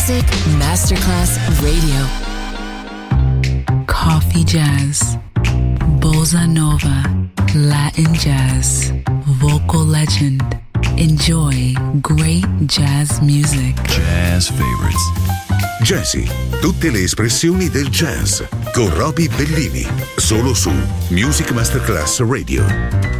Music Masterclass Radio. Coffee Jazz. Bossa Nova. Latin Jazz. Vocal Legend. Enjoy great jazz music. Jazz favorites. Jazzy, tutte le espressioni del jazz con Roby Bellini, solo su Music Masterclass Radio.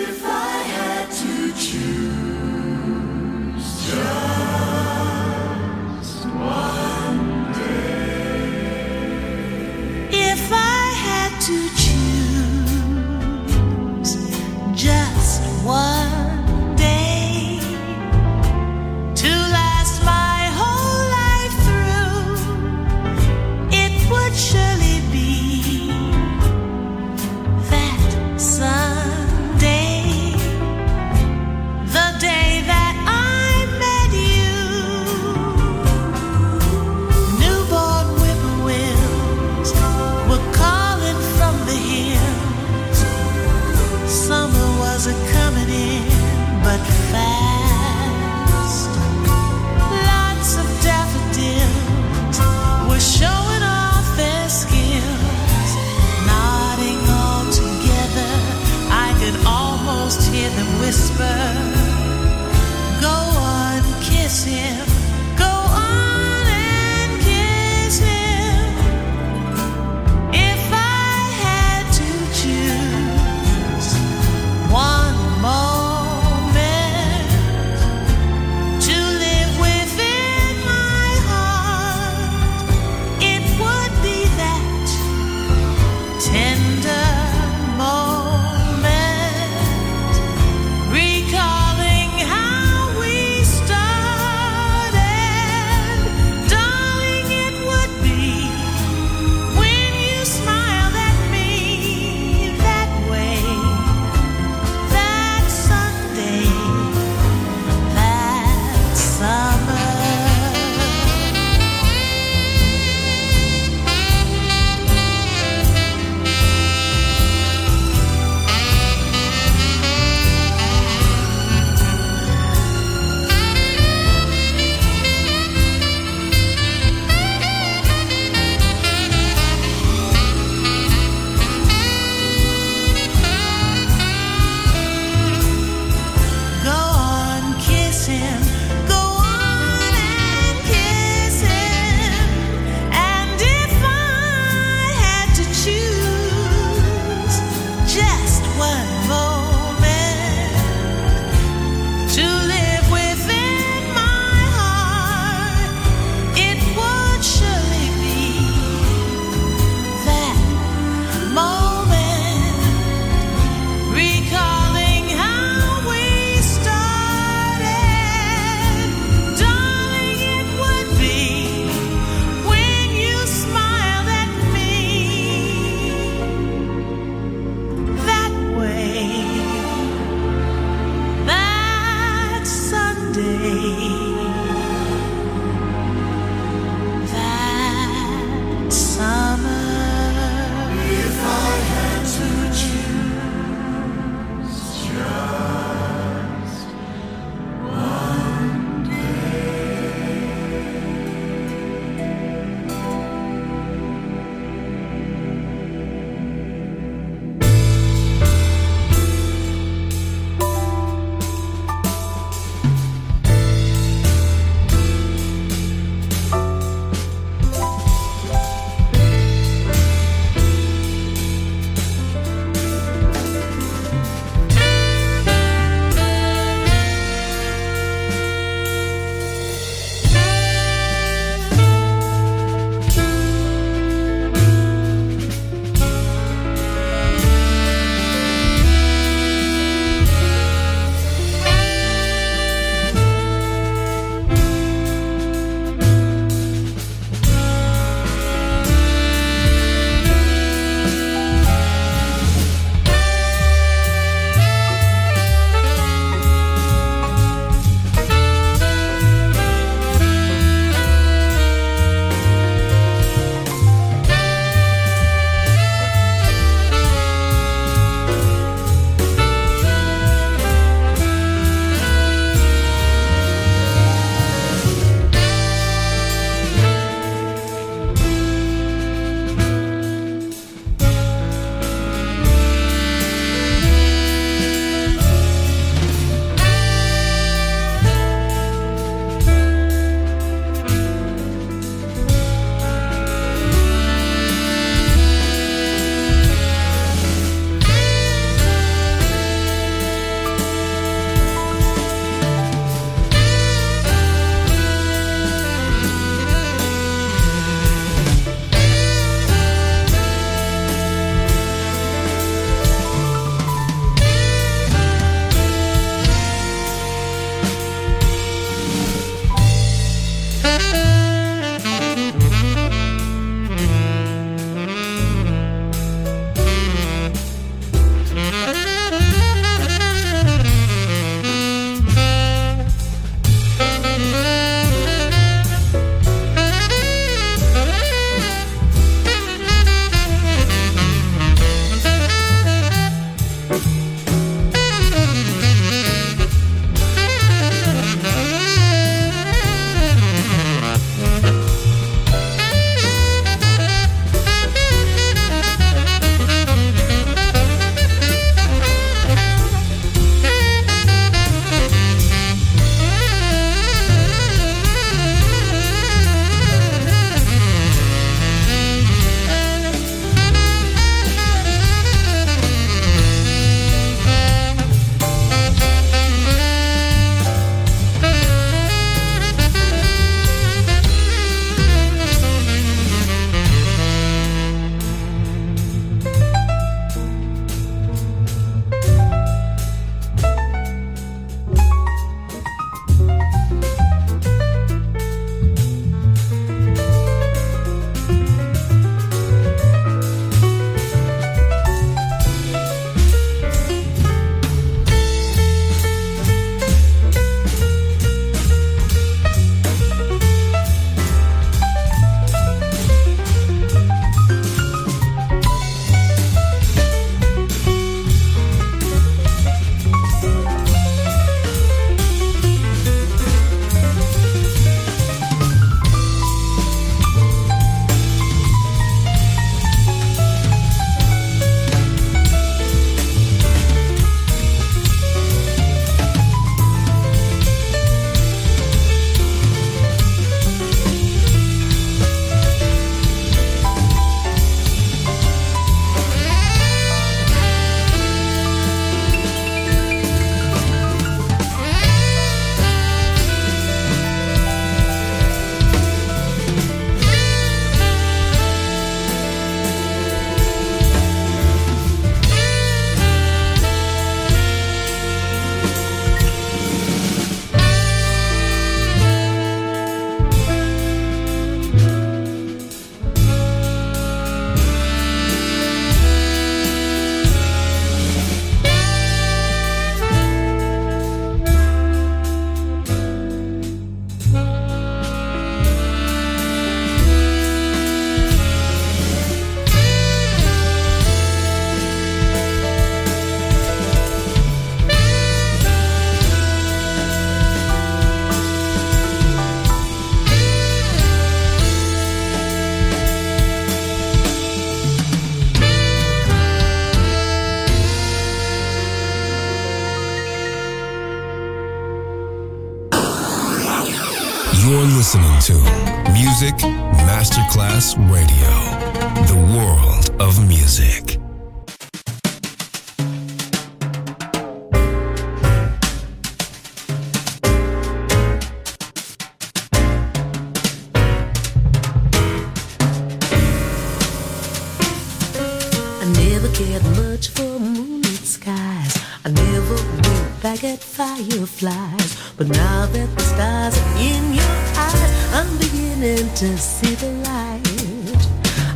But now that the stars are in your eyes, I'm beginning to see the light.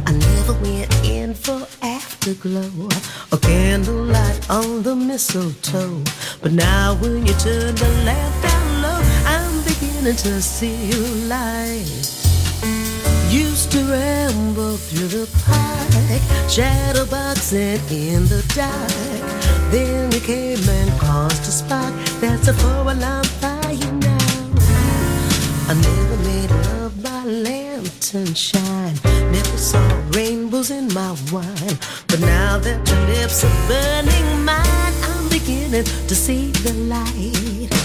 I never went in for afterglow or candlelight on the mistletoe. But now when you turn the lamp down low, I'm beginning to see the light. Used to ramble through the park, shadow boxing in the dark. Then you came and caused a spark. That's a four-alarm fire now. I never made love by lantern shine. Never saw rainbows in my wine. But now that your lips are burning mine, I'm beginning to see the light.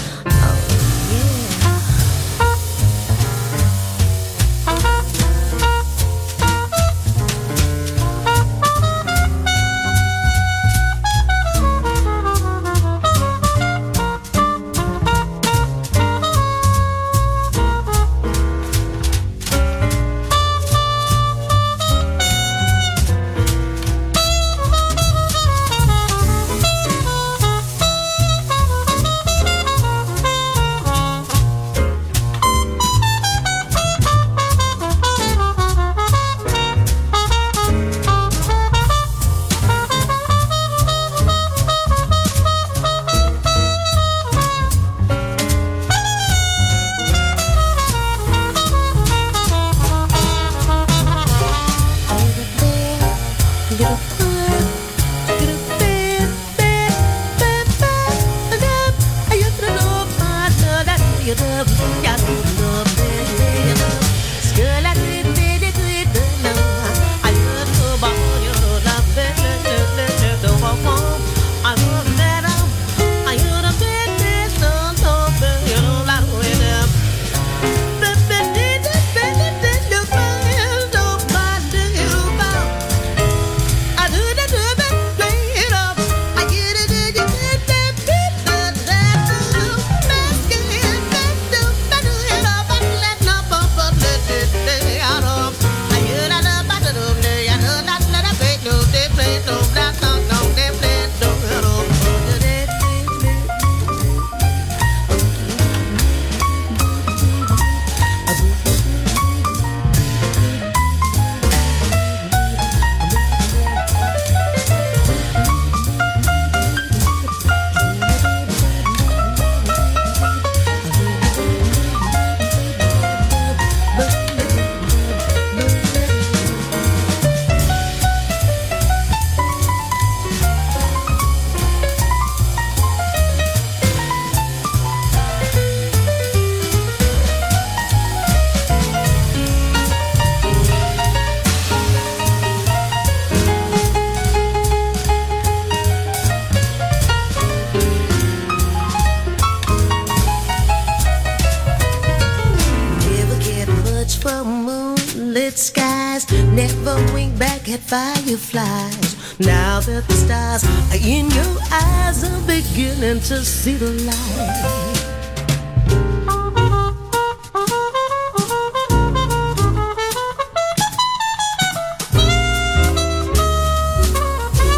To see the light.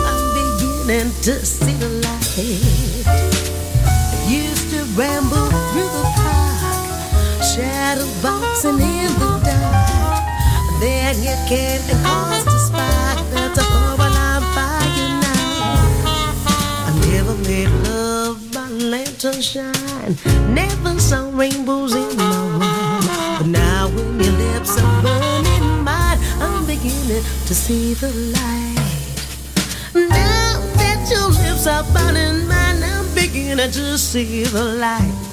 I'm beginning to see the light. Used to ramble through the park, shadow boxing in the dark. Then you came and caused a spark that's a while I'm fire now. I never made by lantern shine, never saw rainbows in my wine. But now when your lips are burning mine, I'm beginning to see the light. Now that your lips are burning mine, I'm beginning to see the light.